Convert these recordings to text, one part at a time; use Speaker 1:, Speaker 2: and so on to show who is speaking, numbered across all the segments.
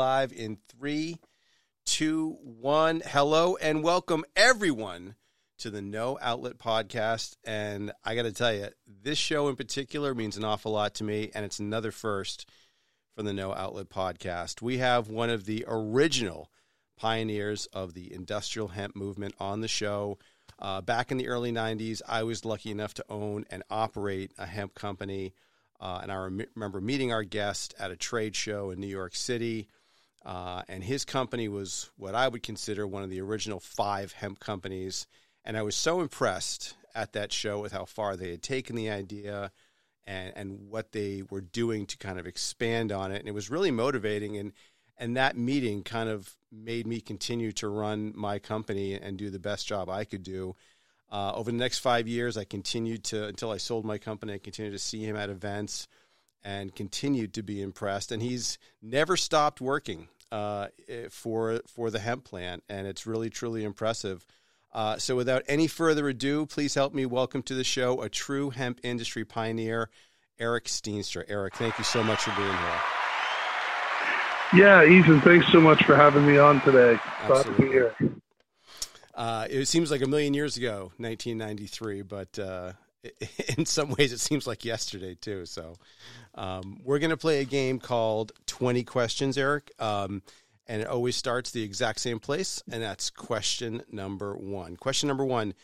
Speaker 1: Live in three, two, one. Hello and welcome everyone to the No Outlet Podcast. And I got to tell you, this show in particular means an awful lot to me, and it's another first for the No Outlet Podcast. We have one of the original pioneers of the industrial hemp movement on the show. Uh, back in the early 90s, I was lucky enough to own and operate a hemp company. Uh, and I rem- remember meeting our guest at a trade show in New York City. Uh, and his company was what I would consider one of the original five hemp companies. And I was so impressed at that show with how far they had taken the idea and, and what they were doing to kind of expand on it. And it was really motivating. And, and that meeting kind of made me continue to run my company and do the best job I could do. Uh, over the next five years, I continued to, until I sold my company, I continued to see him at events and continued to be impressed. And he's never stopped working uh, for for the hemp plant, and it's really truly impressive. Uh, so, without any further ado, please help me welcome to the show a true hemp industry pioneer, Eric Steenstra. Eric, thank you so much for being here.
Speaker 2: Yeah, Ethan, thanks so much for having me on today. Glad to be here.
Speaker 1: Uh, it seems like a million years ago, 1993, but uh, in some ways it seems like yesterday too. So um, we're going to play a game called 20 Questions, Eric. Um, and it always starts the exact same place, and that's question number one. Question number one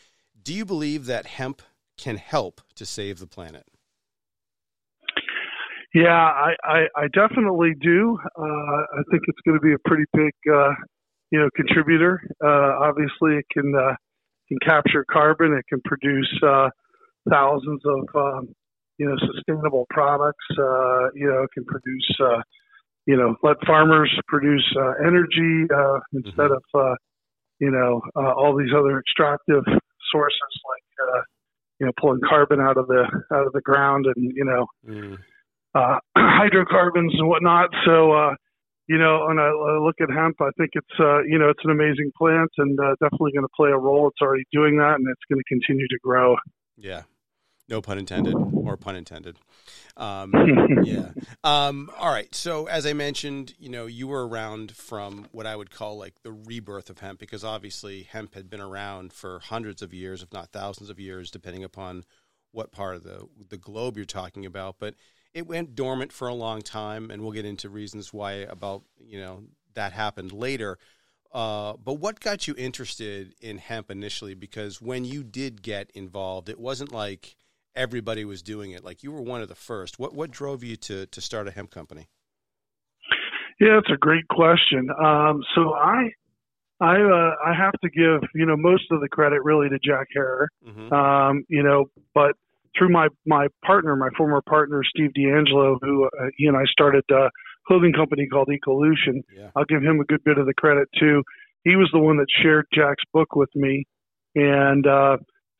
Speaker 1: Do you believe that hemp can help to save the planet?
Speaker 2: Yeah, I, I, I definitely do. Uh, I think it's going to be a pretty big, uh, you know, contributor. Uh, obviously, it can uh, can capture carbon. It can produce uh, thousands of um, you know sustainable products. Uh, you know, can produce uh, you know let farmers produce uh, energy uh, instead mm-hmm. of uh, you know uh, all these other extractive sources like uh, you know pulling carbon out of the out of the ground and you know mm. uh, hydrocarbons and whatnot. So uh, you know, when I, I look at hemp, I think it's uh, you know it's an amazing plant and uh, definitely going to play a role. It's already doing that, and it's going to continue to grow.
Speaker 1: Yeah, no pun intended, or pun intended. Um, yeah. Um, all right. So, as I mentioned, you know, you were around from what I would call like the rebirth of hemp, because obviously hemp had been around for hundreds of years, if not thousands of years, depending upon what part of the the globe you're talking about. But it went dormant for a long time, and we'll get into reasons why about you know that happened later. Uh, but what got you interested in hemp initially? Because when you did get involved, it wasn't like everybody was doing it. Like you were one of the first. What what drove you to to start a hemp company?
Speaker 2: Yeah, it's a great question. Um, so I I uh, I have to give you know most of the credit really to Jack Herer. Mm-hmm. Um, you know, but through my my partner, my former partner Steve DeAngelo, who uh, he and I started a clothing company called Ecolution. Yeah. I'll give him a good bit of the credit too. He was the one that shared Jack's book with me, and uh,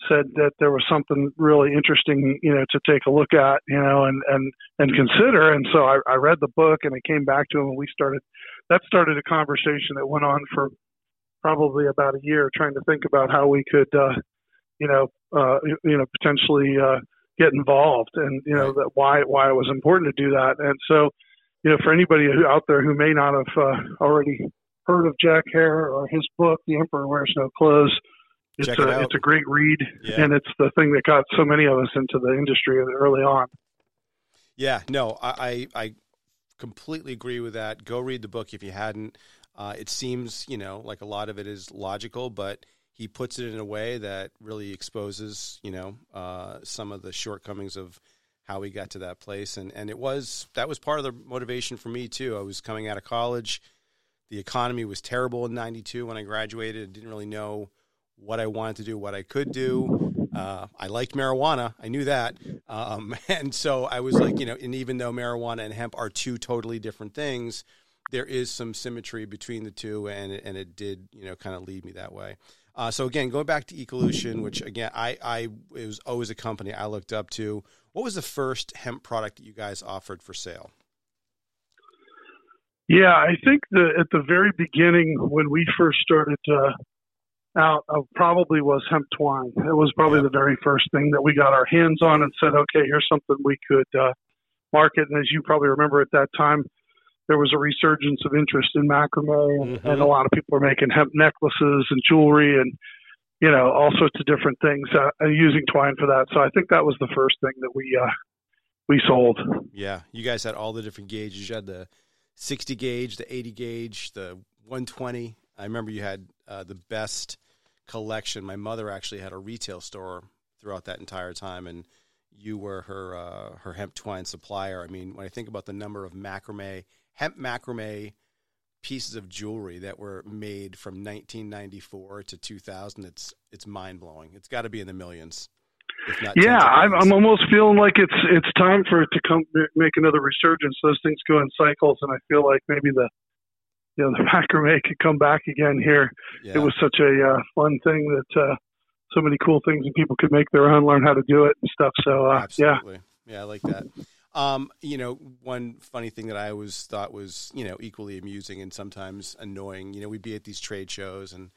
Speaker 2: said that there was something really interesting, you know, to take a look at, you know, and and and consider. And so I, I read the book and I came back to him and we started. That started a conversation that went on for probably about a year, trying to think about how we could, uh, you know, uh, you know, potentially uh, get involved, and you know that why why it was important to do that. And so, you know, for anybody out there who may not have uh, already heard of Jack Herer or his book, The Emperor Wears No Clothes it's Check a it it's a great read, yeah. and it's the thing that got so many of us into the industry early on.
Speaker 1: Yeah, no, I I completely agree with that. Go read the book if you hadn't. Uh, it seems you know like a lot of it is logical, but he puts it in a way that really exposes you know uh, some of the shortcomings of how we got to that place, and and it was that was part of the motivation for me too. I was coming out of college. The economy was terrible in '92 when I graduated. I didn't really know what I wanted to do, what I could do. Uh, I liked marijuana. I knew that. Um, and so I was like, you know, and even though marijuana and hemp are two totally different things, there is some symmetry between the two, and and it did, you know, kind of lead me that way. Uh, so again, going back to Ecolution, which again, I, I it was always a company I looked up to. What was the first hemp product that you guys offered for sale?
Speaker 2: Yeah, I think the at the very beginning when we first started uh, out of probably was hemp twine. It was probably the very first thing that we got our hands on and said, okay, here's something we could uh, market. And as you probably remember at that time, there was a resurgence of interest in macrame, and, mm-hmm. and a lot of people are making hemp necklaces and jewelry and you know all sorts of different things uh, using twine for that. So I think that was the first thing that we uh, we sold.
Speaker 1: Yeah, you guys had all the different gauges. You had the 60 gauge, the 80 gauge, the 120. I remember you had uh, the best collection. My mother actually had a retail store throughout that entire time, and you were her uh, her hemp twine supplier. I mean, when I think about the number of macrame hemp macrame pieces of jewelry that were made from 1994 to 2000, it's it's mind blowing. It's got to be in the millions.
Speaker 2: Yeah, I'm, I'm almost feeling like it's it's time for it to come make another resurgence. Those things go in cycles, and I feel like maybe the you know the macrame could come back again here. Yeah. It was such a uh, fun thing that uh, so many cool things and people could make their own, learn how to do it and stuff. So uh,
Speaker 1: yeah, yeah, I like that. Um, you know, one funny thing that I always thought was you know equally amusing and sometimes annoying. You know, we'd be at these trade shows and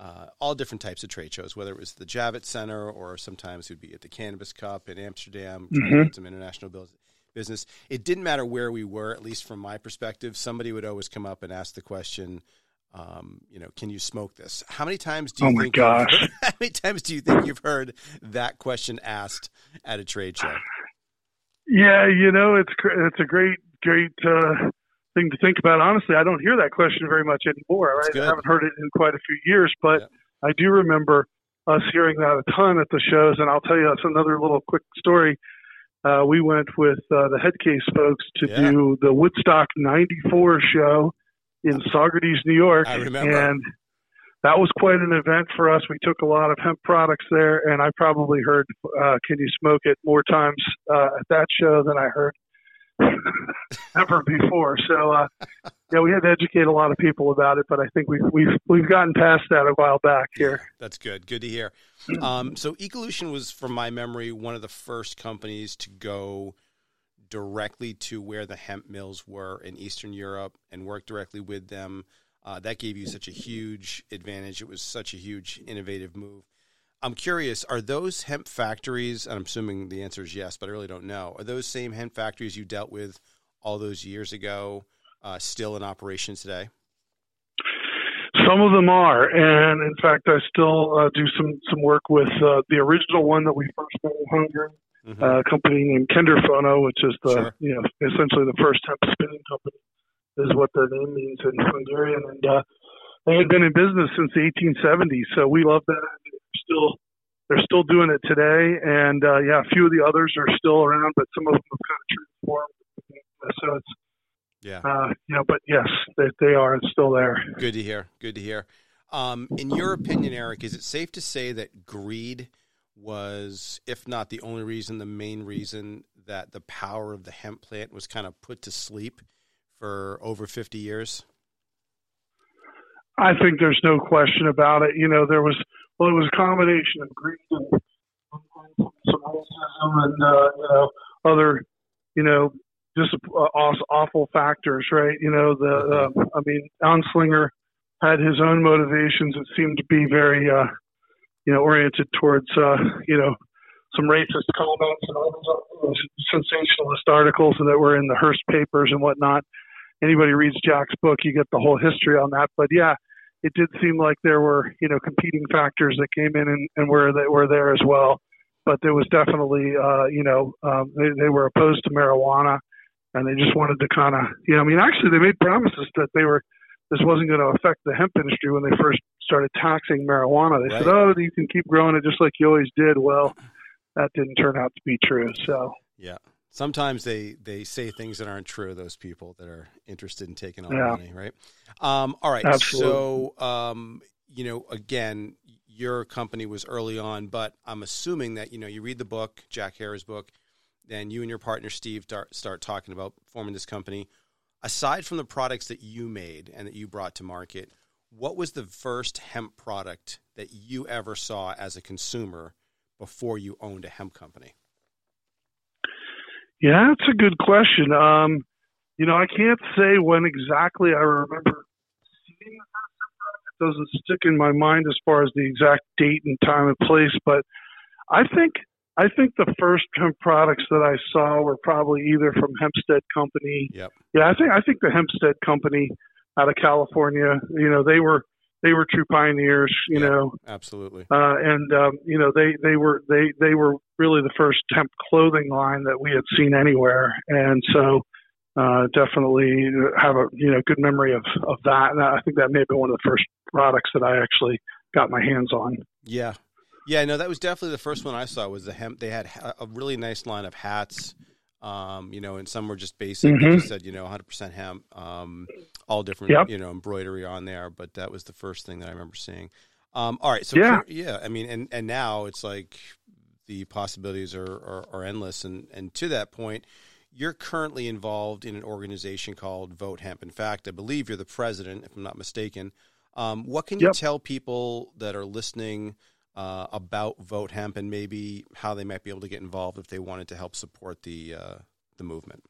Speaker 1: uh, all different types of trade shows, whether it was the Javits Center or sometimes it would be at the Cannabis Cup in Amsterdam, mm-hmm. some international business. It didn't matter where we were, at least from my perspective. Somebody would always come up and ask the question, um, you know, can you smoke this? How many times do you
Speaker 2: oh
Speaker 1: think?
Speaker 2: Gosh.
Speaker 1: How many times do you think you've heard that question asked at a trade show?
Speaker 2: Yeah, you know, it's it's a great great uh, thing to think about. Honestly, I don't hear that question very much anymore. Right? I haven't heard it in quite a few years, but yeah. I do remember us hearing that a ton at the shows. And I'll tell you, that's another little quick story. Uh, we went with uh, the Headcase folks to yeah. do the Woodstock '94 show in Saugerties, New York, and that was quite an event for us. We took a lot of hemp products there, and I probably heard uh, "Can you smoke it?" more times uh, at that show than I heard ever before. So, uh, yeah, we had to educate a lot of people about it, but I think we've we've we've gotten past that a while back here.
Speaker 1: That's good. Good to hear. Um, so, Ecolution was, from my memory, one of the first companies to go directly to where the hemp mills were in Eastern Europe and work directly with them. Uh, that gave you such a huge advantage. It was such a huge innovative move. I'm curious, are those hemp factories, and I'm assuming the answer is yes, but I really don't know, are those same hemp factories you dealt with all those years ago uh, still in operation today?
Speaker 2: Some of them are, and in fact, I still uh, do some some work with uh, the original one that we first met in Hungary, mm-hmm. Uh, a company named Kenderfono, which is the sure. you know essentially the first hemp spinning company, is what their name means in Hungarian, and uh, they had been in business since the 1870s. So we love that still they're still doing it today, and uh, yeah, a few of the others are still around, but some of them have kind of transformed. So it's yeah, uh, you know, but yes, they, they are still there.
Speaker 1: Good to hear. Good to hear. Um, in your opinion, Eric, is it safe to say that greed was, if not the only reason, the main reason that the power of the hemp plant was kind of put to sleep for over 50 years?
Speaker 2: I think there's no question about it. You know, there was well, it was a combination of greed and, some racism and uh, you know other you know just uh, awful factors, right? You know, the uh, I mean, Anslinger had his own motivations that seemed to be very uh, you know oriented towards uh, you know some racist comments and all those sensationalist articles that were in the Hearst papers and whatnot. Anybody reads Jack's book, you get the whole history on that. But yeah, it did seem like there were you know competing factors that came in and, and were that were there as well. But there was definitely uh, you know um, they, they were opposed to marijuana, and they just wanted to kind of you know I mean actually they made promises that they were this wasn't going to affect the hemp industry when they first started taxing marijuana. They right. said oh you can keep growing it just like you always did. Well, that didn't turn out to be true. So
Speaker 1: yeah sometimes they they say things that aren't true. Those people that are interested in taking all yeah. money, right? Um, all right. Absolutely. So, um, you know, again, your company was early on, but I'm assuming that you know you read the book, Jack Herer book, then you and your partner Steve start, start talking about forming this company. Aside from the products that you made and that you brought to market, what was the first hemp product that you ever saw as a consumer before you owned a hemp company?
Speaker 2: Yeah, that's a good question. Um, you know, I can't say when exactly I remember seeing the first product. It doesn't stick in my mind as far as the exact date and time and place, but I think I think the first hemp products that I saw were probably either from Hempstead Company.
Speaker 1: Yep.
Speaker 2: Yeah, I think I think the Hempstead Company out of California. You know, they were they were true pioneers. You
Speaker 1: Yeah,
Speaker 2: know,
Speaker 1: Absolutely.
Speaker 2: uh, and um, you know they they were they they were really the first hemp clothing line that we had seen anywhere, and so uh, definitely have a you know good memory of of that. And I think that may have been one of the first products that I actually got my hands on.
Speaker 1: Yeah. Yeah, no, that was definitely the first one I saw was the hemp. They had a really nice line of hats, um, you know, and some were just basic. They
Speaker 2: Mhm.
Speaker 1: just said, you know, 100% hemp, um, all different,
Speaker 2: Yep.
Speaker 1: you know, embroidery on there. But that was the first thing that I remember seeing. Um, all right, so
Speaker 2: Yeah.
Speaker 1: yeah, I mean, and and now it's like the possibilities are are, are endless. And and to that point, you're currently involved in an organization called Vote Hemp. In fact, I believe you're the president, if I'm not mistaken. Um, what can you
Speaker 2: Yep.
Speaker 1: tell people that are listening uh, about Vote Hemp and maybe how they might be able to get involved if they wanted to help support the uh, the movement?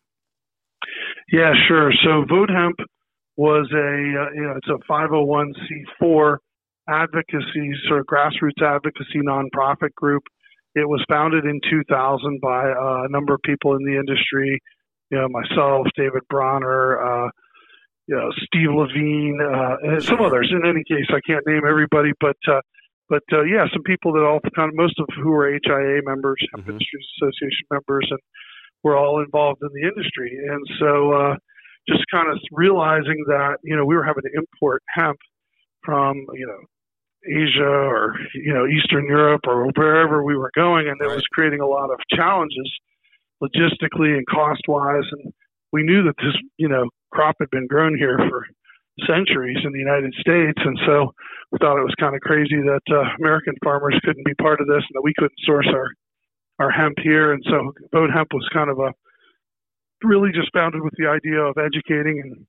Speaker 2: Yeah, sure. So Vote Hemp was a uh, you know it's a 501c4 advocacy sort of grassroots advocacy nonprofit group. It was founded in 2000 by uh, a number of people in the industry. You know, myself, David Bronner, uh, you know, Steve Levine, uh, and some others. In any case, I can't name everybody, but uh, but uh, yeah, some people that all kind of most of who are HIA members,
Speaker 1: Mhm.
Speaker 2: Industries Association members, and we're all involved in the industry. And so, uh, just kind of realizing that you know we were having to import hemp from you know Asia or you know Eastern Europe or wherever we were going, and it
Speaker 1: Right.
Speaker 2: was creating a lot of challenges logistically and cost wise. And we knew that this you know crop had been grown here for centuries in the United States, and so we thought it was kind of crazy that uh, American farmers couldn't be part of this and that we couldn't source our our hemp here. And so Vote Hemp was kind of a really just founded with the idea of educating and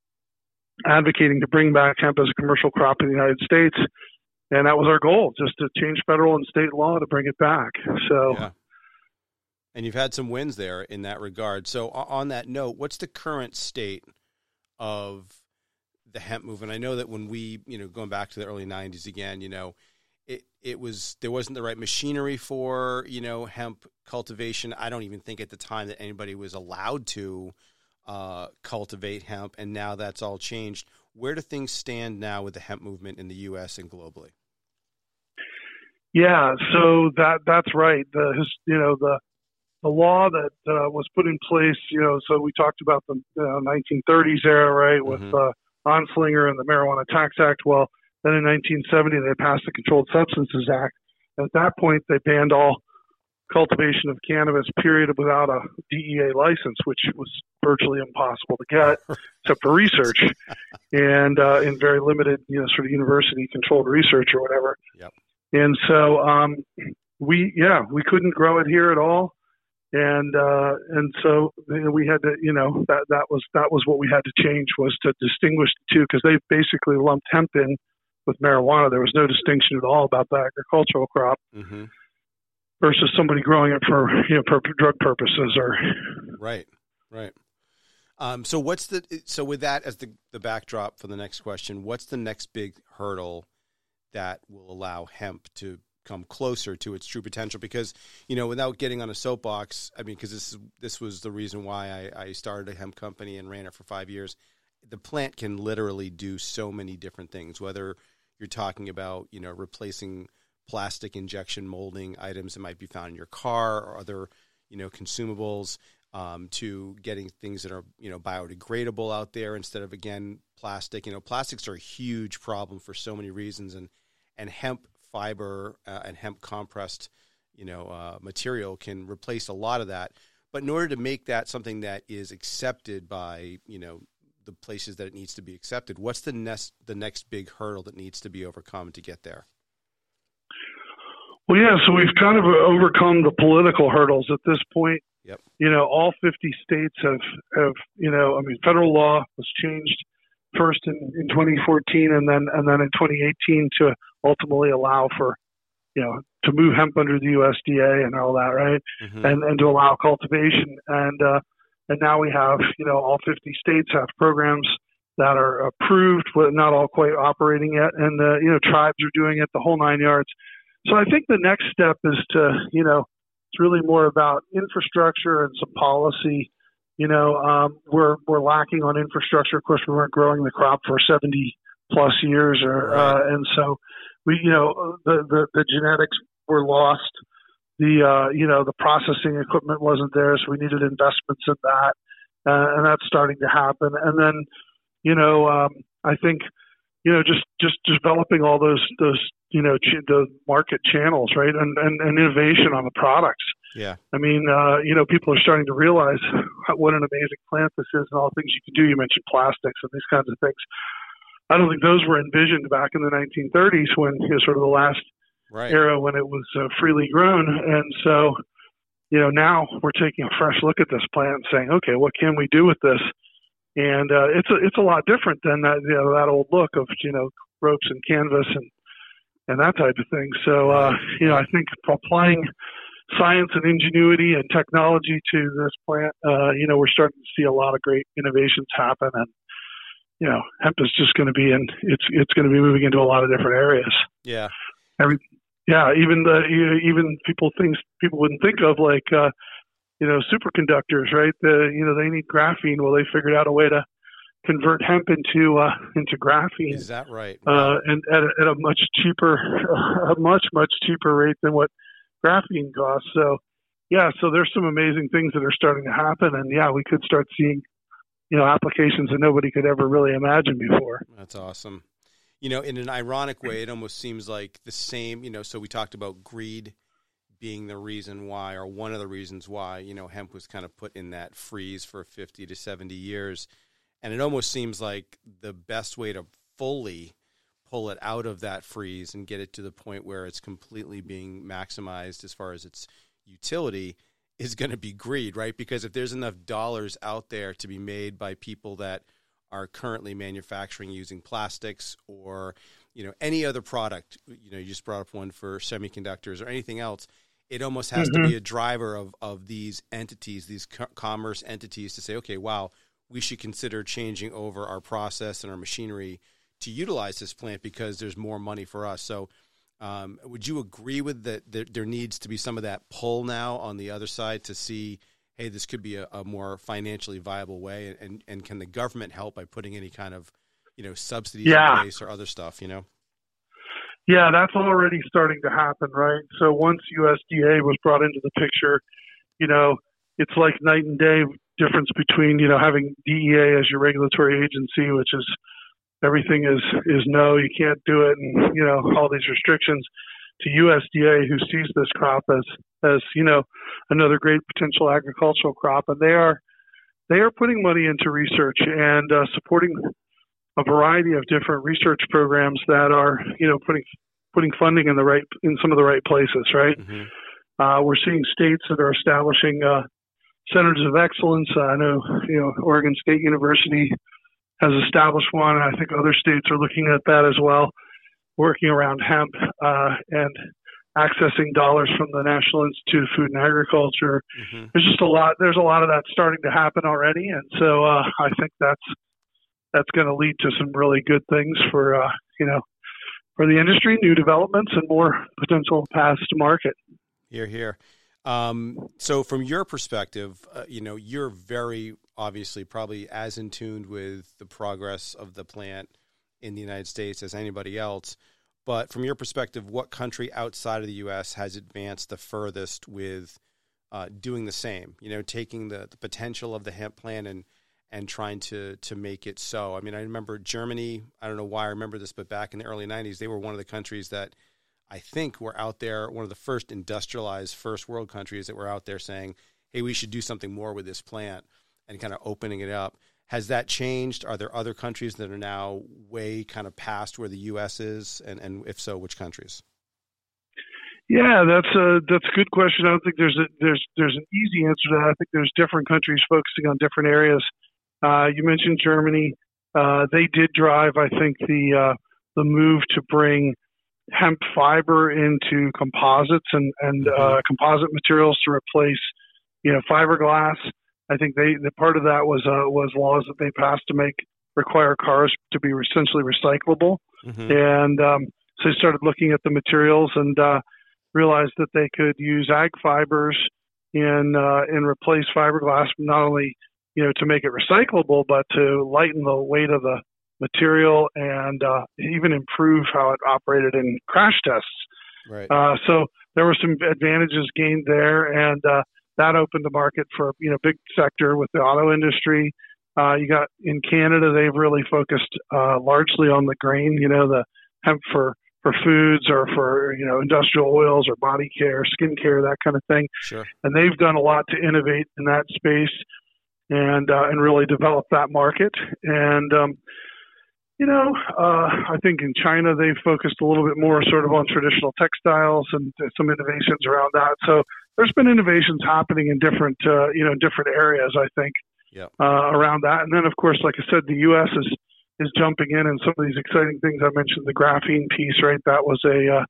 Speaker 2: advocating to bring back hemp as a commercial crop in the United States. And that was our goal, just to change federal and state law to bring it back. So,
Speaker 1: Yeah. And you've had some wins there in that regard. So, on that note, what's the current state of the hemp movement? I know that when we, you know, going back to the early '90s again, you know, it it was there wasn't the right machinery for you know hemp cultivation. I don't even think at the time that anybody was allowed to uh, cultivate hemp, and now that's all changed. Where do things stand now with the hemp movement in the U.S. and globally?
Speaker 2: yeah, so that that's right. The you know the the law that uh, was put in place, you know, so we talked about the uh, 1930s era, right, with
Speaker 1: Mhm.
Speaker 2: uh, Anslinger and the Marijuana Tax Act. Well, then in 1970 they passed the Controlled Substances Act. And at that point, they banned all cultivation of cannabis, period, without a DEA license, which was virtually impossible to get, except for research and uh, in very limited, you know, sort of university-controlled research or whatever.
Speaker 1: Yep.
Speaker 2: And so um, we, yeah, we couldn't grow it here at all and uh, and so we had to, you know, that that was that was what we had to change was to distinguish the two because they basically lumped hemp in with marijuana. There was no distinction at all about the agricultural crop
Speaker 1: hmm
Speaker 2: versus somebody growing it for you know for drug purposes or
Speaker 1: Right, right. Um, so what's the so with that as the the backdrop for the next question? What's the next big hurdle that will allow hemp to come closer to its true potential? Because you know, without getting on a soapbox, I mean, because this is this was the reason why I, I started a hemp company and ran it for five years. The plant can literally do so many different things. Whether you're talking about you know replacing plastic injection molding items that might be found in your car or other you know consumables um, to getting things that are you know biodegradable out there instead of again plastic. You know, plastics are a huge problem for so many reasons, and and hemp fiber uh, and hemp compressed you know uh, material can replace a lot of that. But in order to make that something that is accepted by you know the places that it needs to be accepted, what's the next the next big hurdle that needs to be overcome to get there?
Speaker 2: Well, yeah, so we've kind of overcome the political hurdles at this point.
Speaker 1: Yep.
Speaker 2: You know, all 50 states have, have, you know, I mean, federal law was changed first in, in 2014 and then, and then in 2018 to ultimately allow for, you know, to move hemp under the USDA and all that, right?
Speaker 1: Mhm.
Speaker 2: And, and to allow cultivation. And, uh, and now we have, you know, all 50 states have programs that are approved, but not all quite operating yet. And, the, you know, tribes are doing it, the whole nine yards. So I think the next step is to, you know, It's really more about infrastructure and some policy. You know, um, we're we're lacking on infrastructure. Of course, we weren't growing the crop for 70 plus years, or uh, and so we, you know, the, the the genetics were lost. The uh, you know the processing equipment wasn't there, so we needed investments in that, uh, and that's starting to happen. And then, you know, um, I think you know, just just developing all those those you know ch- the market channels, right, and, and and innovation on the products.
Speaker 1: Yeah.
Speaker 2: I mean, uh, you know, people are starting to realize what an amazing plant this is, and all the things you can do. You mentioned plastics and these kinds of things. I don't think those were envisioned back in the 1930s when you know, sort of the last
Speaker 1: right.
Speaker 2: era when it was uh, freely grown, and so you know now we're taking a fresh look at this plant and saying, okay, what can we do with this? and uh, it's a it's a lot different than that you know that old look of you know ropes and canvas and and that type of thing. So uh, you know I think applying science and ingenuity and technology to this plant, uh, you know we're starting to see a lot of great innovations happen and. You know, hemp is just going to be in. It's it's going to be moving into a lot of different areas.
Speaker 1: Yeah.
Speaker 2: Every, yeah. Even the even people things people wouldn't think of like uh, you know, superconductors, right? The, you know, they need graphene. Well, they figured out a way to convert hemp into uh, into graphene.
Speaker 1: Is that right?
Speaker 2: Uh, and at a, at a much cheaper, a much much cheaper rate than what graphene costs. So, yeah, so there's some amazing things that are starting to happen, and yeah, we could start seeing, you know, applications that nobody could ever really imagine before.
Speaker 1: That's awesome. You know, in an ironic way, it almost seems like the same. You know, so we talked about greed being the reason why, or one of the reasons why, you know, hemp was kind of put in that freeze for 50 to 70 years. And it almost seems like the best way to fully pull it out of that freeze and get it to the point where it's completely being maximized as far as its utility is going to be greed, right? Because if there's enough dollars out there to be made by people that are currently manufacturing using plastics or you know any other product you know you just brought up one for semiconductors or anything else it almost has mm-hmm. to be a driver of, of these entities, these co- commerce entities, to say, okay, wow, we should consider changing over our process and our machinery to utilize this plant because there's more money for us. So, um, would you agree with that? There, there, needs to be some of that pull now on the other side to see, hey, this could be a, a more financially viable way, and and can the government help by putting any kind of, you know, subsidies yeah. in place or other stuff, you know?
Speaker 2: Yeah, that's already starting to happen, right? So once USDA was brought into the picture, you know, it's like night and day difference between, you know, having DEA as your regulatory agency, which is everything is is no, you can't do it and, you know, all these restrictions to USDA who sees this crop as as, you know, another great potential agricultural crop and they are they are putting money into research and uh, supporting a variety of different research programs that are, you know, putting putting funding in the right in some of the right places. Right. Mm-hmm. Uh, we're seeing states that are establishing uh, centers of excellence. Uh, I know, you know, Oregon State University has established one. And I think other states are looking at that as well, working around hemp uh, and accessing dollars from the National Institute of Food and Agriculture. Mm-hmm. There's just a lot. There's a lot of that starting to happen already, and so uh, I think that's that's going to lead to some really good things for uh, you know for the industry, new developments, and more potential paths to market.
Speaker 1: Here, here. Um, so, from your perspective, uh, you know, you're very obviously probably as in tuned with the progress of the plant in the United States as anybody else. But from your perspective, what country outside of the U.S. has advanced the furthest with uh, doing the same? You know, taking the, the potential of the hemp plant and and trying to to make it so. I mean, I remember Germany. I don't know why I remember this, but back in the early '90s, they were one of the countries that I think were out there, one of the first industrialized first world countries that were out there saying, "Hey, we should do something more with this plant," and kind of opening it up. Has that changed? Are there other countries that are now way kind of past where the U.S. is, and and if so, which countries?
Speaker 2: Yeah, that's a that's a good question. I don't think there's a there's there's an easy answer to that. I think there's different countries focusing on different areas. Uh, you mentioned Germany. Uh, they did drive, I think, the uh, the move to bring hemp fiber into composites and and uh, mm-hmm. composite materials to replace, you know, fiberglass. I think they the part of that was uh, was laws that they passed to make require cars to be essentially recyclable, mm-hmm. and um, so they started looking at the materials and uh, realized that they could use ag fibers in uh, and replace fiberglass not only you know to make it recyclable, but to lighten the weight of the material and uh, even improve how it operated in crash tests.
Speaker 1: Right.
Speaker 2: Uh, so there were some advantages gained there, and uh, that opened the market for you know big sector with the auto industry. Uh, you got in Canada, they've really focused uh, largely on the grain, you know, the hemp for for foods or for you know industrial oils or body care, skin care, that kind of thing.
Speaker 1: Sure.
Speaker 2: And they've done a lot to innovate in that space and uh, and really develop that market. And um, you know, uh, I think in China they've focused a little bit more sort of on traditional textiles and some innovations around that. So there's been innovations happening in different uh, you know different areas. I think
Speaker 1: yep.
Speaker 2: uh, around that. And then of course, like I said, the U.S. is is jumping in and some of these exciting things. I mentioned the graphene piece, right? That was a uh,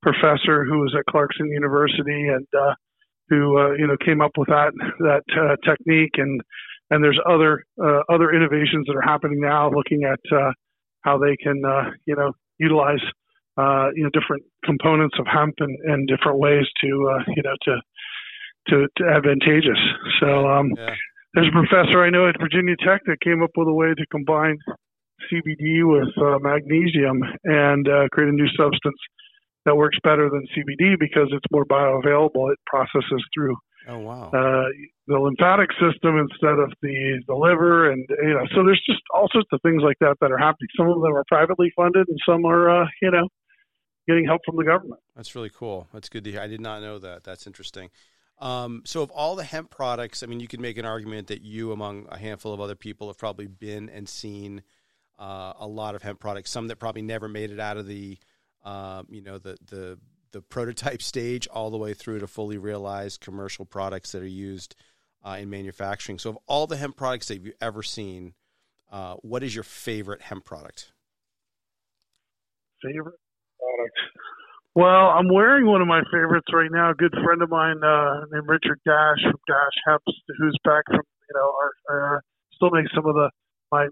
Speaker 2: professor who was at Clarkson University and uh, who uh, you know came up with that that uh, technique and and there's other uh, other innovations that are happening now, looking at uh, how they can uh, you know utilize uh, you know different components of hemp and, and different ways to uh, you know to, to to advantageous. So um,
Speaker 1: Yeah.
Speaker 2: there's a professor I know at Virginia Tech that came up with a way to combine CBD with uh, magnesium and uh, create a new substance that works better than CBD because it's more bioavailable. It processes through
Speaker 1: Oh wow.
Speaker 2: uh, the lymphatic system instead of the the liver, and you know, so there's just all sorts of things like that that are happening. Some of them are privately funded, and some are, uh, you know, getting help from the government.
Speaker 1: That's really cool. That's good to hear. I did not know that. That's interesting. Um, so, of all the hemp products, I mean, you could make an argument that you, among a handful of other people, have probably been and seen uh, a lot of hemp products. Some that probably never made it out of the, um, you know, the the the prototype stage all the way through to fully realized commercial products that are used uh, in manufacturing. So, of all the hemp products that you've ever seen, uh, what is your favorite hemp product?
Speaker 2: Favorite product? Well, I'm wearing one of my favorites right now. A good friend of mine uh, named Richard Dash from Dash Hemps, who's back from you know our, our still makes some of the my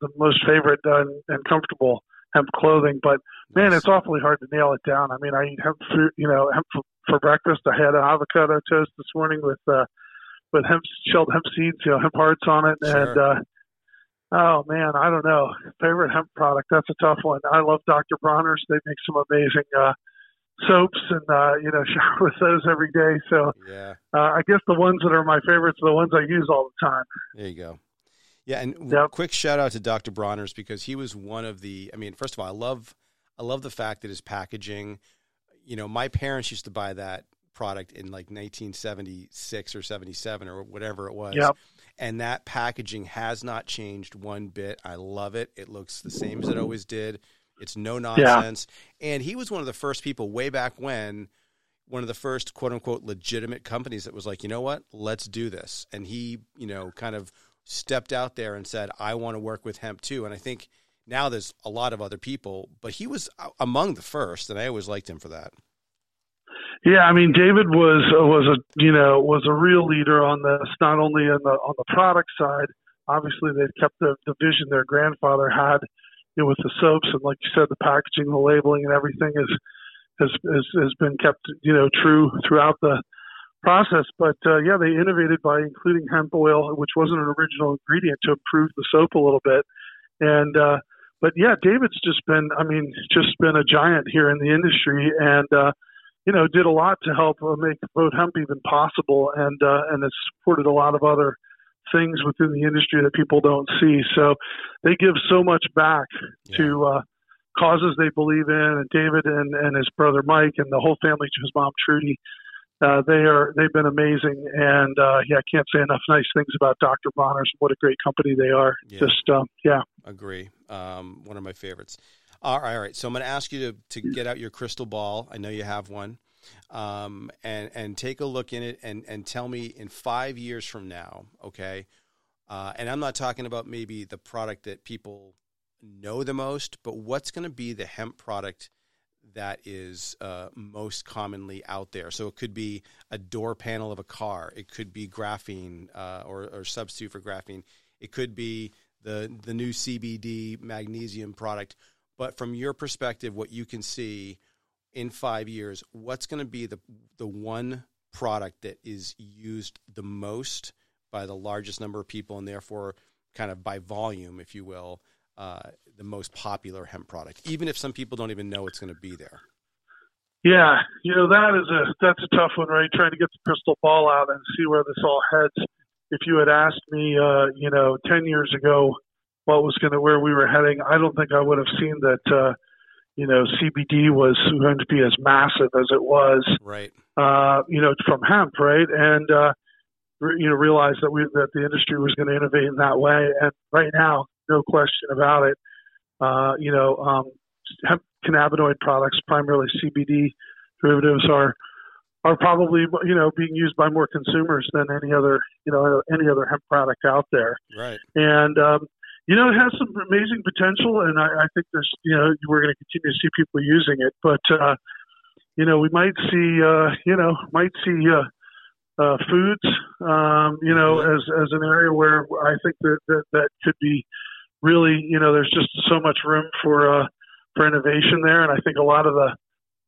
Speaker 2: the most favorite uh, and comfortable hemp clothing. But man, it's awfully hard to nail it down. I mean, I eat hemp fruit, you know, hemp for, for breakfast. I had an avocado toast this morning with uh, with hemp shelled hemp seeds, you know, hemp hearts on it, and uh, oh man, I don't know. Favorite hemp product? That's a tough one. I love Dr. Bronner's. They make some amazing uh, soaps, and uh, you know, shower with those every day. So
Speaker 1: yeah.
Speaker 2: uh, I guess the ones that are my favorites are the ones I use all the time.
Speaker 1: There you go. Yeah, and
Speaker 2: Yep.
Speaker 1: quick shout out to Dr. Bronner's because he was one of the. I mean, first of all, I love, I love the fact that his packaging. You know, my parents used to buy that product in like 1976 or 77 or whatever it was.
Speaker 2: Yep.
Speaker 1: And that packaging has not changed one bit. I love it. It looks the same as it always did. It's no nonsense. And he was one of the first people way back when one of the first quote unquote legitimate companies that was like, you know what, let's do this. And he, you know, kind of stepped out there and said, I want to work with hemp too. And I think now there's a lot of other people, but he was uh, among the first, and I always liked him for that.
Speaker 2: Yeah, I mean, David was was a you know was a real leader on this, not only on the on the product side. Obviously, they've kept the, the vision their grandfather had you know, with the soaps, and like you said, the packaging, the labeling, and everything is has has, has been kept you know true throughout the process. But uh, yeah, they innovated by including hemp oil, which wasn't an original ingredient, to improve the soap a little bit. And uh, but yeah, David's just been, I mean, just been a giant here in the industry, and uh, you know, did a lot to help uh, make vote hemp even possible, and uh, and has supported a lot of other things within the industry that people don't see. So they give so much back to uh, causes they believe in. And David and, and his brother Mike and the whole family, his mom Trudy, uh, they are they've been amazing. And uh, yeah, I can't say enough nice things about Dr. Bronner's. What a great company they are.
Speaker 1: Yeah.
Speaker 2: Just um, yeah.
Speaker 1: Agree. Um, one of my favorites. All right, all right. So I'm going to ask you to, to get out your crystal ball. I know you have one. Um, and, and take a look in it and, and tell me in five years from now, okay? Uh, and I'm not talking about maybe the product that people know the most, but what's going to be the hemp product that is uh, most commonly out there. So it could be a door panel of a car. It could be graphene uh, or, or substitute for graphene. It could be the the new CBD magnesium product. But from your perspective, what you can see, in five years, what's going to be the the one product that is used the most by the largest number of people, and therefore, kind of by volume, if you will, uh, the most popular hemp product, even if some people don't even know it's going to be there.
Speaker 2: Yeah, you know that is a that's a tough one, right? Trying to get the crystal ball out and see where this all heads. If you had asked me, uh, you know, ten years ago, what was going to where we were heading, I don't think I would have seen that. Uh, you know, CBD was going to be as massive as it was,
Speaker 1: right?
Speaker 2: Uh, you know, from hemp, right? And uh, you know, realize that we that the industry was going to innovate in that way. And right now, no question about it. Uh, you know, um, hemp cannabinoid products, primarily CBD derivatives, are are probably you know being used by more consumers than any other you know any other hemp product out there.
Speaker 1: Right.
Speaker 2: And um, you know, it has some amazing potential, and I, I think there's, you know, we're going to continue to see people using it. But, uh, you know, we might see, uh, you know, might see uh, uh, foods, um, you know, as as an area where I think that, that that could be really, you know, there's just so much room for uh, for innovation there, and I think a lot of the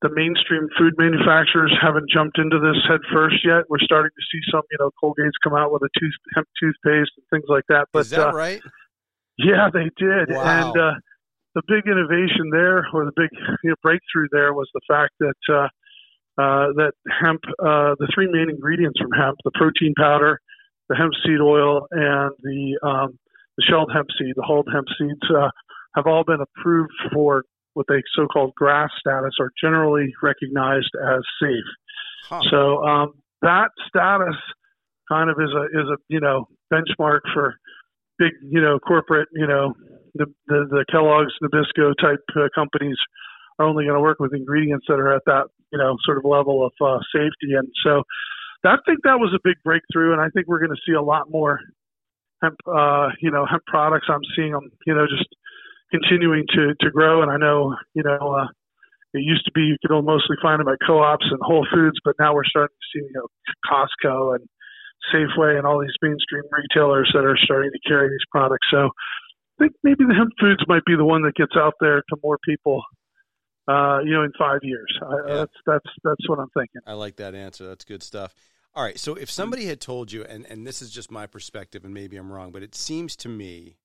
Speaker 2: the mainstream food manufacturers haven't jumped into this head first yet. We're starting to see some, you know, Colgate's come out with a tooth hemp toothpaste and things like that.
Speaker 1: But is that uh, right?
Speaker 2: Yeah, they did.
Speaker 1: Wow.
Speaker 2: And uh, the big innovation there, or the big you know, breakthrough there, was the fact that uh, uh, that hemp, uh, the three main ingredients from hemp, the protein powder, the hemp seed oil, and the um, the shelled hemp seed, the hulled hemp seeds, uh, have all been approved for what they so-called GRAS status, or generally recognized as safe.
Speaker 1: Huh.
Speaker 2: So um, that status kind of is a is a you know benchmark for big, you know, corporate, you know, the the, the Kellogg's, Nabisco type uh, companies are only going to work with ingredients that are at that, you know, sort of level of uh, safety. And so, I think that was a big breakthrough, and I think we're going to see a lot more hemp, uh, you know, hemp products. I'm seeing them, you know, just continuing to to grow. And I know, you know. Uh, it used to be you could mostly find them at co-ops and Whole Foods, but now we're starting to see you know Costco and Safeway and all these mainstream retailers that are starting to carry these products. So I think maybe the hemp foods might be the one that gets out there to more people. Uh, you know, in five years, I, yeah. that's that's that's what I'm thinking.
Speaker 1: I like that answer. That's good stuff. All right, so if somebody had told you, and and this is just my perspective, and maybe I'm wrong, but it seems to me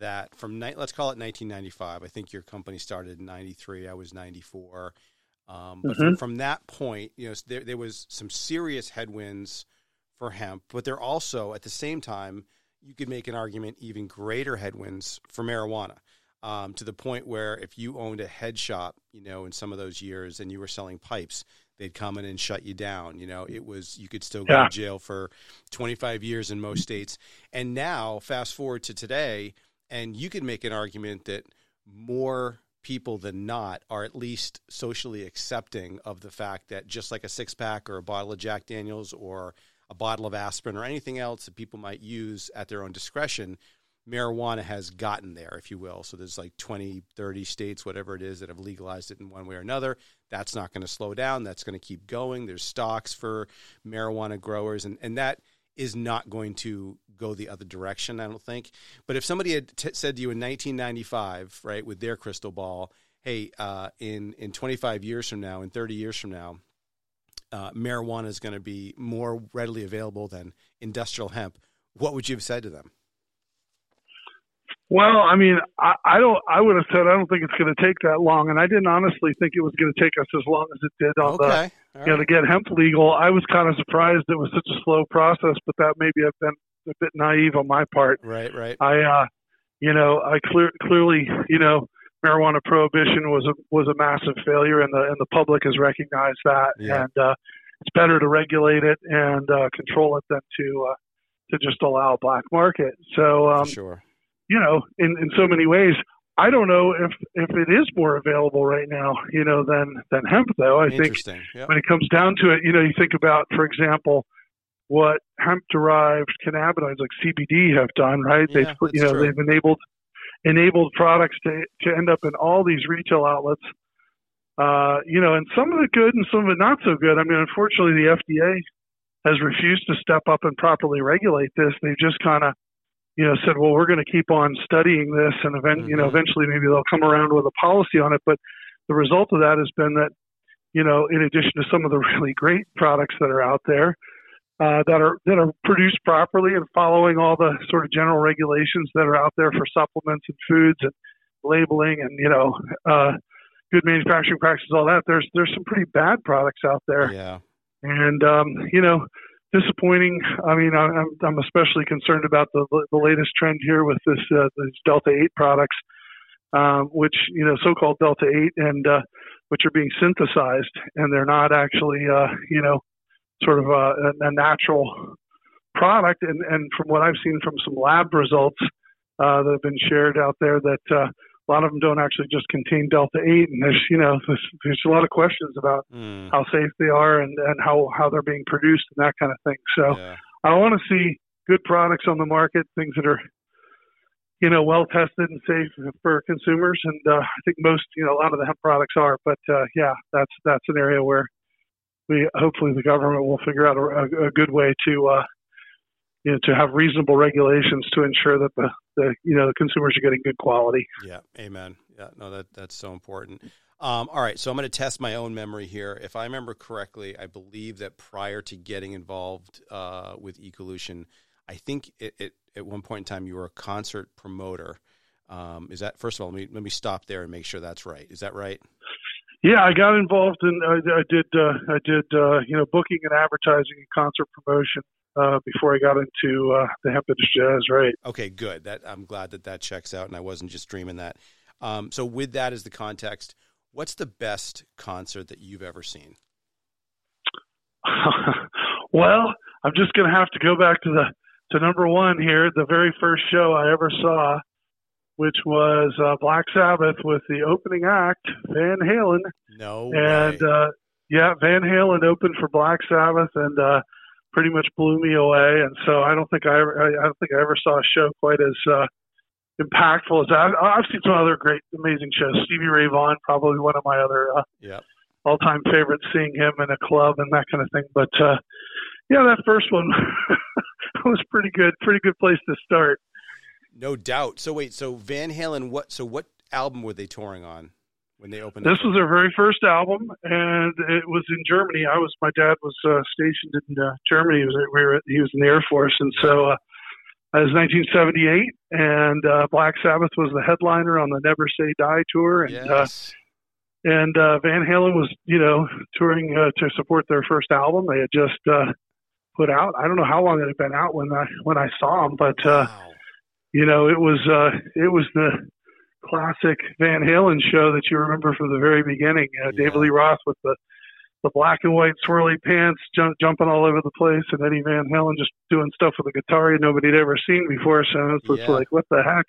Speaker 1: that from ni- let's call it 1995. I think your company started in '93. I was '94. Um, but mm-hmm. from, from, that point, you know, there, there was some serious headwinds for hemp, but they're also at the same time you could make an argument even greater headwinds for marijuana. Um, to the point where if you owned a head shop, you know, in some of those years and you were selling pipes, they'd come in and shut you down. You know, it was you could still go yeah. to jail for 25 years in most states. And now, fast forward to today, and you could make an argument that more people than not are at least socially accepting of the fact that just like a six pack or a bottle of Jack Daniels or a bottle of aspirin or anything else that people might use at their own discretion, marijuana has gotten there, if you will. So there's like 20, 30 states, whatever it is, that have legalized it in one way or another. That's not going to slow down. That's going to keep going. There's stocks for marijuana growers, and, and that is not going to go the other direction, I don't think. But if somebody had t- said to you in 1995, right, with their crystal ball, hey, uh, in, in 25 years from now, in 30 years from now, uh, marijuana is going to be more readily available than industrial hemp, what would you have said to them?
Speaker 2: Well, I mean, I, I don't. I would have said I don't think it's going to take that long, and I didn't honestly think it was going to take us as long as it did on
Speaker 1: okay.
Speaker 2: the, you know, to get hemp legal. I was kind of surprised it was such a slow process, but that maybe I've been a bit naive on my part.
Speaker 1: Right, right.
Speaker 2: I, uh, you know, I clear, clearly, you know, marijuana prohibition was a was a massive failure, and the and the public has recognized that.
Speaker 1: Yeah.
Speaker 2: And uh, it's better to regulate it and uh, control it than to uh, to just allow a black market. So, um,
Speaker 1: sure.
Speaker 2: you know, in in so many ways, I don't know if if it is more available right now, you know, than than hemp. Though I think
Speaker 1: yep.
Speaker 2: when it comes down to it, you know, you think about, for example, what hemp-derived cannabinoids like CBD have done, right?
Speaker 1: Yeah,
Speaker 2: they've you know
Speaker 1: true.
Speaker 2: they've enabled enabled products to to end up in all these retail outlets. Uh, you know, and some of it good and some of it not so good. I mean, unfortunately, the FDA has refused to step up and properly regulate this. They've just kind of, you know, said, well, we're going to keep on studying this, and event, mm-hmm. you know,
Speaker 1: Mm-hmm.
Speaker 2: eventually maybe they'll come around with a policy on it. But the result of that has been that you know, in addition to some of the really great products that are out there uh, that are that are produced properly and following all the sort of general regulations that are out there for supplements and foods and labeling and you know uh, good manufacturing practices, all that. There's there's some pretty bad products out there.
Speaker 1: Yeah.
Speaker 2: And um, you know, disappointing. I mean, I'm I'm especially concerned about the the latest trend here with this uh, these Delta Eight products, um, which you know, so-called Delta Eight, and uh, which are being synthesized, and they're not actually uh, you know, sort of a, a natural product. And and from what I've seen from some lab results uh, that have been shared out there, that uh, a lot of them don't actually just contain delta 8 and there's you know there's, there's a lot of questions about mm. how safe they are and, and how, how they're being produced and that kind of thing so yeah. i want to see good products on the market things that are you know well tested and safe for consumers and uh, i think most you know a lot of the hemp products are but uh, yeah that's that's an area where we hopefully the government will figure out a, a good way to uh, you know, to have reasonable regulations to ensure that the, the you know the consumers are getting good quality.
Speaker 1: Yeah, amen. Yeah, no, that that's so important. Um, all right, so I'm going to test my own memory here. If I remember correctly, I believe that prior to getting involved uh, with Ecolution, I think it, it, at one point in time you were a concert promoter. Um, is that first of all? Let me let me stop there and make sure that's right. Is that right?
Speaker 2: Yeah, I got involved in. I, I did. Uh, I did. Uh, you know, booking and advertising and concert promotion uh, before I got into uh, the Hemp Jazz. Right.
Speaker 1: Okay, good. That I'm glad that that checks out, and I wasn't just dreaming that. Um, so, with that as the context, what's the best concert that you've ever seen?
Speaker 2: well, I'm just going to have to go back to the to number one here. The very first show I ever saw, which was uh, Black Sabbath with the opening act, Van Halen.
Speaker 1: No.
Speaker 2: And uh, yeah, Van Halen opened for Black Sabbath, and uh, pretty much blew me away. And so I don't think I ever, I don't think I ever saw a show quite as uh, impactful as that. I've seen some other great, amazing shows. Stevie Ray Vaughan, probably one of my other uh,
Speaker 1: yeah.
Speaker 2: all-time favorites. Seeing him in a club and that kind of thing. But uh, yeah, that first one was pretty good. Pretty good place to start.
Speaker 1: No doubt. So wait, so Van Halen, what? So what album were they touring on? when they opened.
Speaker 2: This was their very first album, and it was in Germany. I was my dad was uh, stationed in uh, Germany. He was we were he was in the Air Force, and so uh, it was 1978, and uh, Black Sabbath was the headliner on the Never Say Die tour, and. Uh, and uh, Van Halen was, you know, touring uh, to support their first album. They had just uh, put out. I don't know how long it had been out when I when I saw them, but uh, wow. You know, it was uh, it was the classic Van Halen show that you remember from the very beginning. Uh, yeah. David Lee Roth with the the black and white swirly pants, jump, jumping all over the place, and Eddie Van Halen just doing stuff with a guitar nobody had ever seen before. So it's yeah. like, what the heck?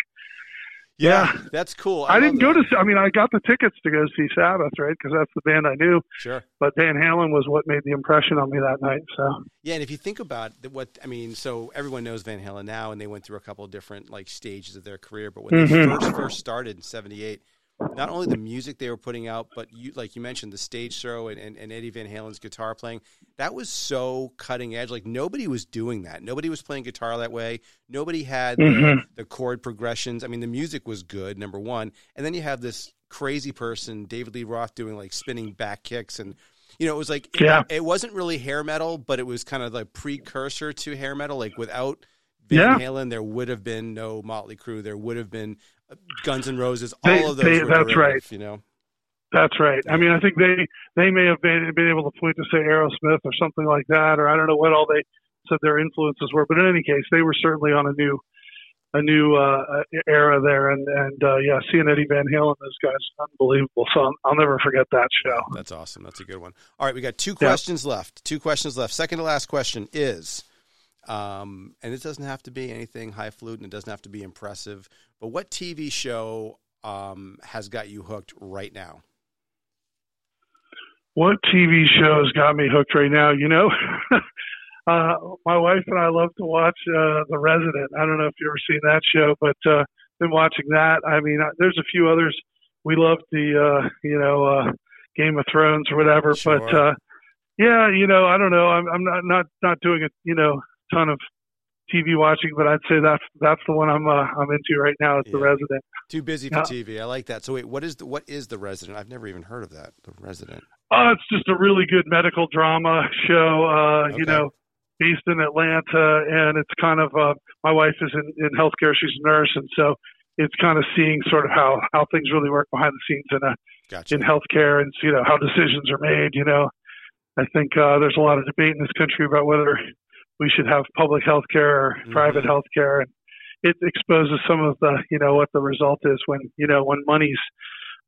Speaker 1: Yeah, yeah, that's cool.
Speaker 2: I, I didn't go that. to. I mean, I got the tickets to go see Sabbath, right? Because that's the band I knew.
Speaker 1: Sure.
Speaker 2: But Van Halen was what made the impression on me that night. So.
Speaker 1: Yeah, and if you think about what I mean, so everyone knows Van Halen now, and they went through a couple of different like stages of their career. But when mm-hmm. they first first started in '78, not only the music they were putting out, but you, like you mentioned, the stage show and, and, and, Eddie Van Halen's guitar playing. That was so cutting edge. Like nobody was doing that. Nobody was playing guitar that way. Nobody had mm-hmm. the, the, chord progressions. I mean, the music was good, number one. And then you have this crazy person, David Lee Roth, doing like spinning back kicks. And, you know, it was like, yeah. it, it wasn't really hair metal, but it was kind of like precursor to hair metal. Like without Van yeah. Halen, there would have been no Motley Crue. There would have been Guns N' Roses, all they, of those. They,
Speaker 2: that's right.
Speaker 1: You know.
Speaker 2: That's right. I mean, I think they they may have been been able to point to say Aerosmith or something like that, or I don't know what all they said their influences were, but in any case, they were certainly on a new a new uh, era there, and and uh, yeah, seeing Eddie Van Halen, those guys, unbelievable. So I'll, I'll, never forget that show.
Speaker 1: That's awesome. That's a good one. All right, we got two questions yeah. left. Two questions left. Second to last question is um, and it doesn't have to be anything highfalutin. It doesn't have to be impressive. But what TV show um, has got you hooked right now?
Speaker 2: What TV show has got me hooked right now? You know, uh, my wife and I love to watch uh, The Resident. I don't know if you've ever seen that show, but uh, been watching that. I mean, uh, there's a few others. We love the, uh, you know, uh, Game of Thrones or whatever. Sure. But uh, yeah, you know, I don't know. I'm, I'm not not not doing it. You know, ton of TV watching, but I'd say that's that's the one I'm uh, I'm into right now. It's yeah. the Resident.
Speaker 1: Too busy for yeah. TV. I like that. So wait, what is the what is the Resident? I've never even heard of that. The Resident.
Speaker 2: Oh, it's just a really good medical drama show. Uh, okay. You know, based in Atlanta, and it's kind of uh, my wife is in, in healthcare; she's a nurse, and so it's kind of seeing sort of how how things really work behind the scenes in a gotcha. in healthcare, and you know how decisions are made. You know, I think uh, there's a lot of debate in this country about whether we should have public health care or mm-hmm. private health care, and it exposes some of the you know what the result is when you know when money's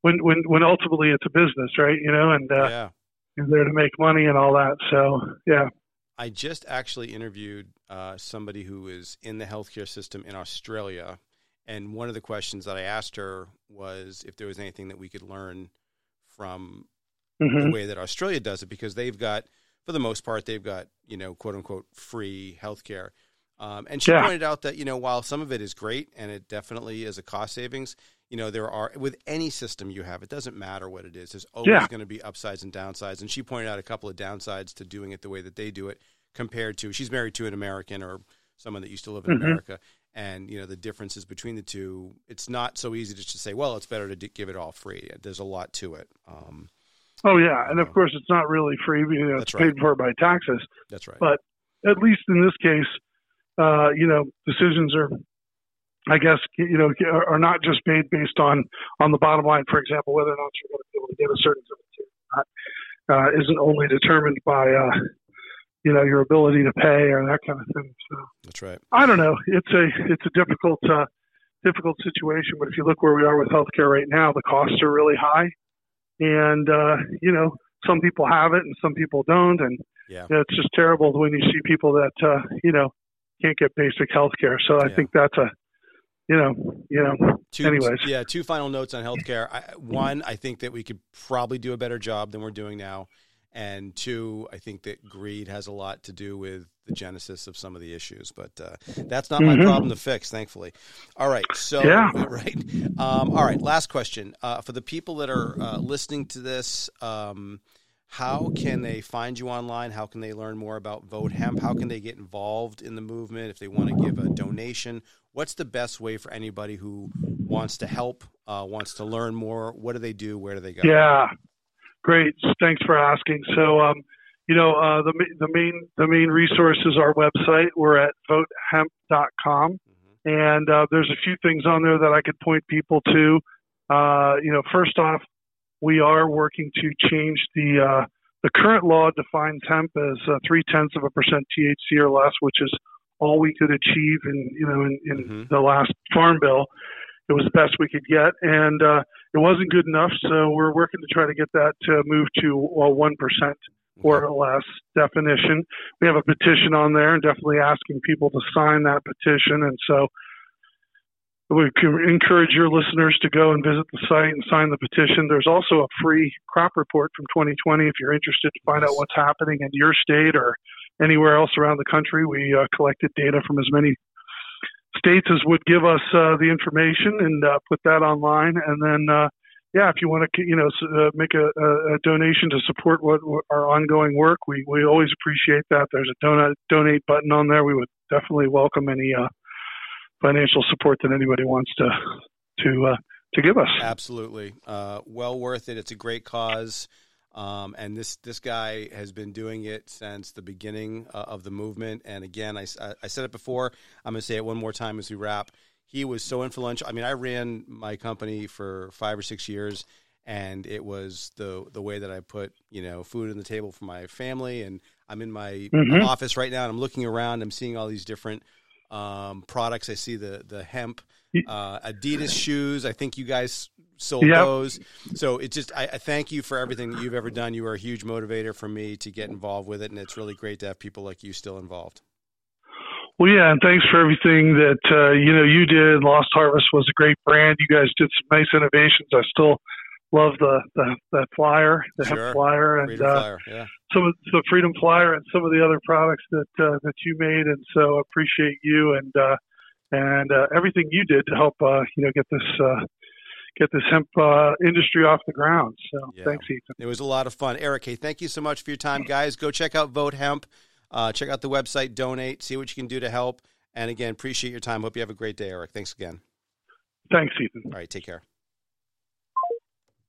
Speaker 2: when when when ultimately it's a business, right? You know, and uh, yeah. you're there to make money and all that. So yeah.
Speaker 1: I just actually interviewed uh, somebody who is in the healthcare system in Australia, and one of the questions that I asked her was if there was anything that we could learn from mm-hmm. the way that Australia does it, because they've got, for the most part, they've got you know quote unquote free healthcare. Um, and she yeah. pointed out that you know while some of it is great and it definitely is a cost savings, you know there are with any system you have, it doesn't matter what it is. There's always yeah. going to be upsides and downsides. And she pointed out a couple of downsides to doing it the way that they do it compared to she's married to an American or someone that used to live in mm-hmm. America, and you know the differences between the two. It's not so easy to just say, well, it's better to d- give it all free. There's a lot to it. Um,
Speaker 2: oh yeah, and of course it's not really free. You know, it's right. paid for by taxes.
Speaker 1: That's right.
Speaker 2: But at least in this case, uh, you know, decisions are, I guess, you know, are not just made based on on the bottom line. For example, whether or not you're going to be able to get a certain uh, isn't only determined by, uh, you know, your ability to pay or that kind of thing. So
Speaker 1: that's right.
Speaker 2: I don't know. It's a it's a difficult uh, difficult situation, but if you look where we are with healthcare right now, the costs are really high, and uh, you know, some people have it and some people don't, and yeah. You know, it's just terrible when you see people that uh, you know can't get basic health care. So I yeah. think that's a, you know, you know.
Speaker 1: Two,
Speaker 2: anyways,
Speaker 1: yeah. Two final notes on healthcare. I, one, I think that we could probably do a better job than we're doing now, and two, I think that greed has a lot to do with the genesis of some of the issues. But uh, that's not mm-hmm. my problem to fix, thankfully. All right, so
Speaker 2: yeah.
Speaker 1: right. Um, all right, last question uh, for the people that are uh, listening to this. Um, how can they find you online? How can they learn more about Vote Hemp? How can they get involved in the movement if they want to give a donation? What's the best way for anybody who wants to help, uh, wants to learn more? What do they do? Where do they go?
Speaker 2: Yeah, great. Thanks for asking. So, um, you know, uh, the the main the main resource is our website. We're at votehemp.com, mm-hmm. and uh, there's a few things on there that I could point people to. Uh, you know, first off, we are working to change the uh, the current law defines hemp as uh, three tenths of a percent THC or less, which is all we could achieve in you know in, in mm-hmm. the last farm bill. It was the best we could get, and uh, it wasn't good enough. So we're working to try to get that to move to one uh, or less definition. We have a petition on there, and definitely asking people to sign that petition. And so we encourage your listeners to go and visit the site and sign the petition. There's also a free crop report from 2020 if you're interested to find out what's happening in your state or anywhere else around the country. We uh, collected data from as many states would give us uh, the information and uh, put that online. And then, uh, yeah, if you want to, you know, uh, make a, a, donation to support what, what, our ongoing work, we we always appreciate that. There's a donate donate button on there. We would definitely welcome any uh, financial support that anybody wants to to uh, to give us.
Speaker 1: Absolutely, uh, well worth it. It's a great cause. Um, and this this guy has been doing it since the beginning uh, of the movement. And again, I, I said it before. I'm going to say it one more time as we wrap. He was so influential. I mean, I ran my company for five or six years, and it was the the way that I put you know food on the table for my family. And I'm in my mm-hmm. office right now, and I'm looking around. I'm seeing all these different um, products. I see the the hemp uh, Adidas shoes. I think you guys sold yep. those. So it just I, I, thank you for everything that you've ever done. You are a huge motivator for me to get involved with it, and it's really great to have people like you still involved.
Speaker 2: Well, yeah, and thanks for everything that uh, you know you did. Lost Harvest was a great brand. You guys did some nice innovations. I still love the the, the flyer, the sure. hemp flyer, and uh, flyer. Yeah. some of the Freedom Flyer and some of the other products that uh, that you made. And so appreciate you and uh, and uh, everything you did to help uh, you know get this. Uh, get this hemp uh, industry off the ground. So yeah. thanks, Ethan.
Speaker 1: It was a lot of fun. Eric, hey, thank you so much for your time, guys. Go check out Vote Hemp. Uh, check out the website, donate, see what you can do to help. And again, appreciate your time. Hope you have a great day, Eric. Thanks again.
Speaker 2: Thanks, Ethan.
Speaker 1: All right, take care.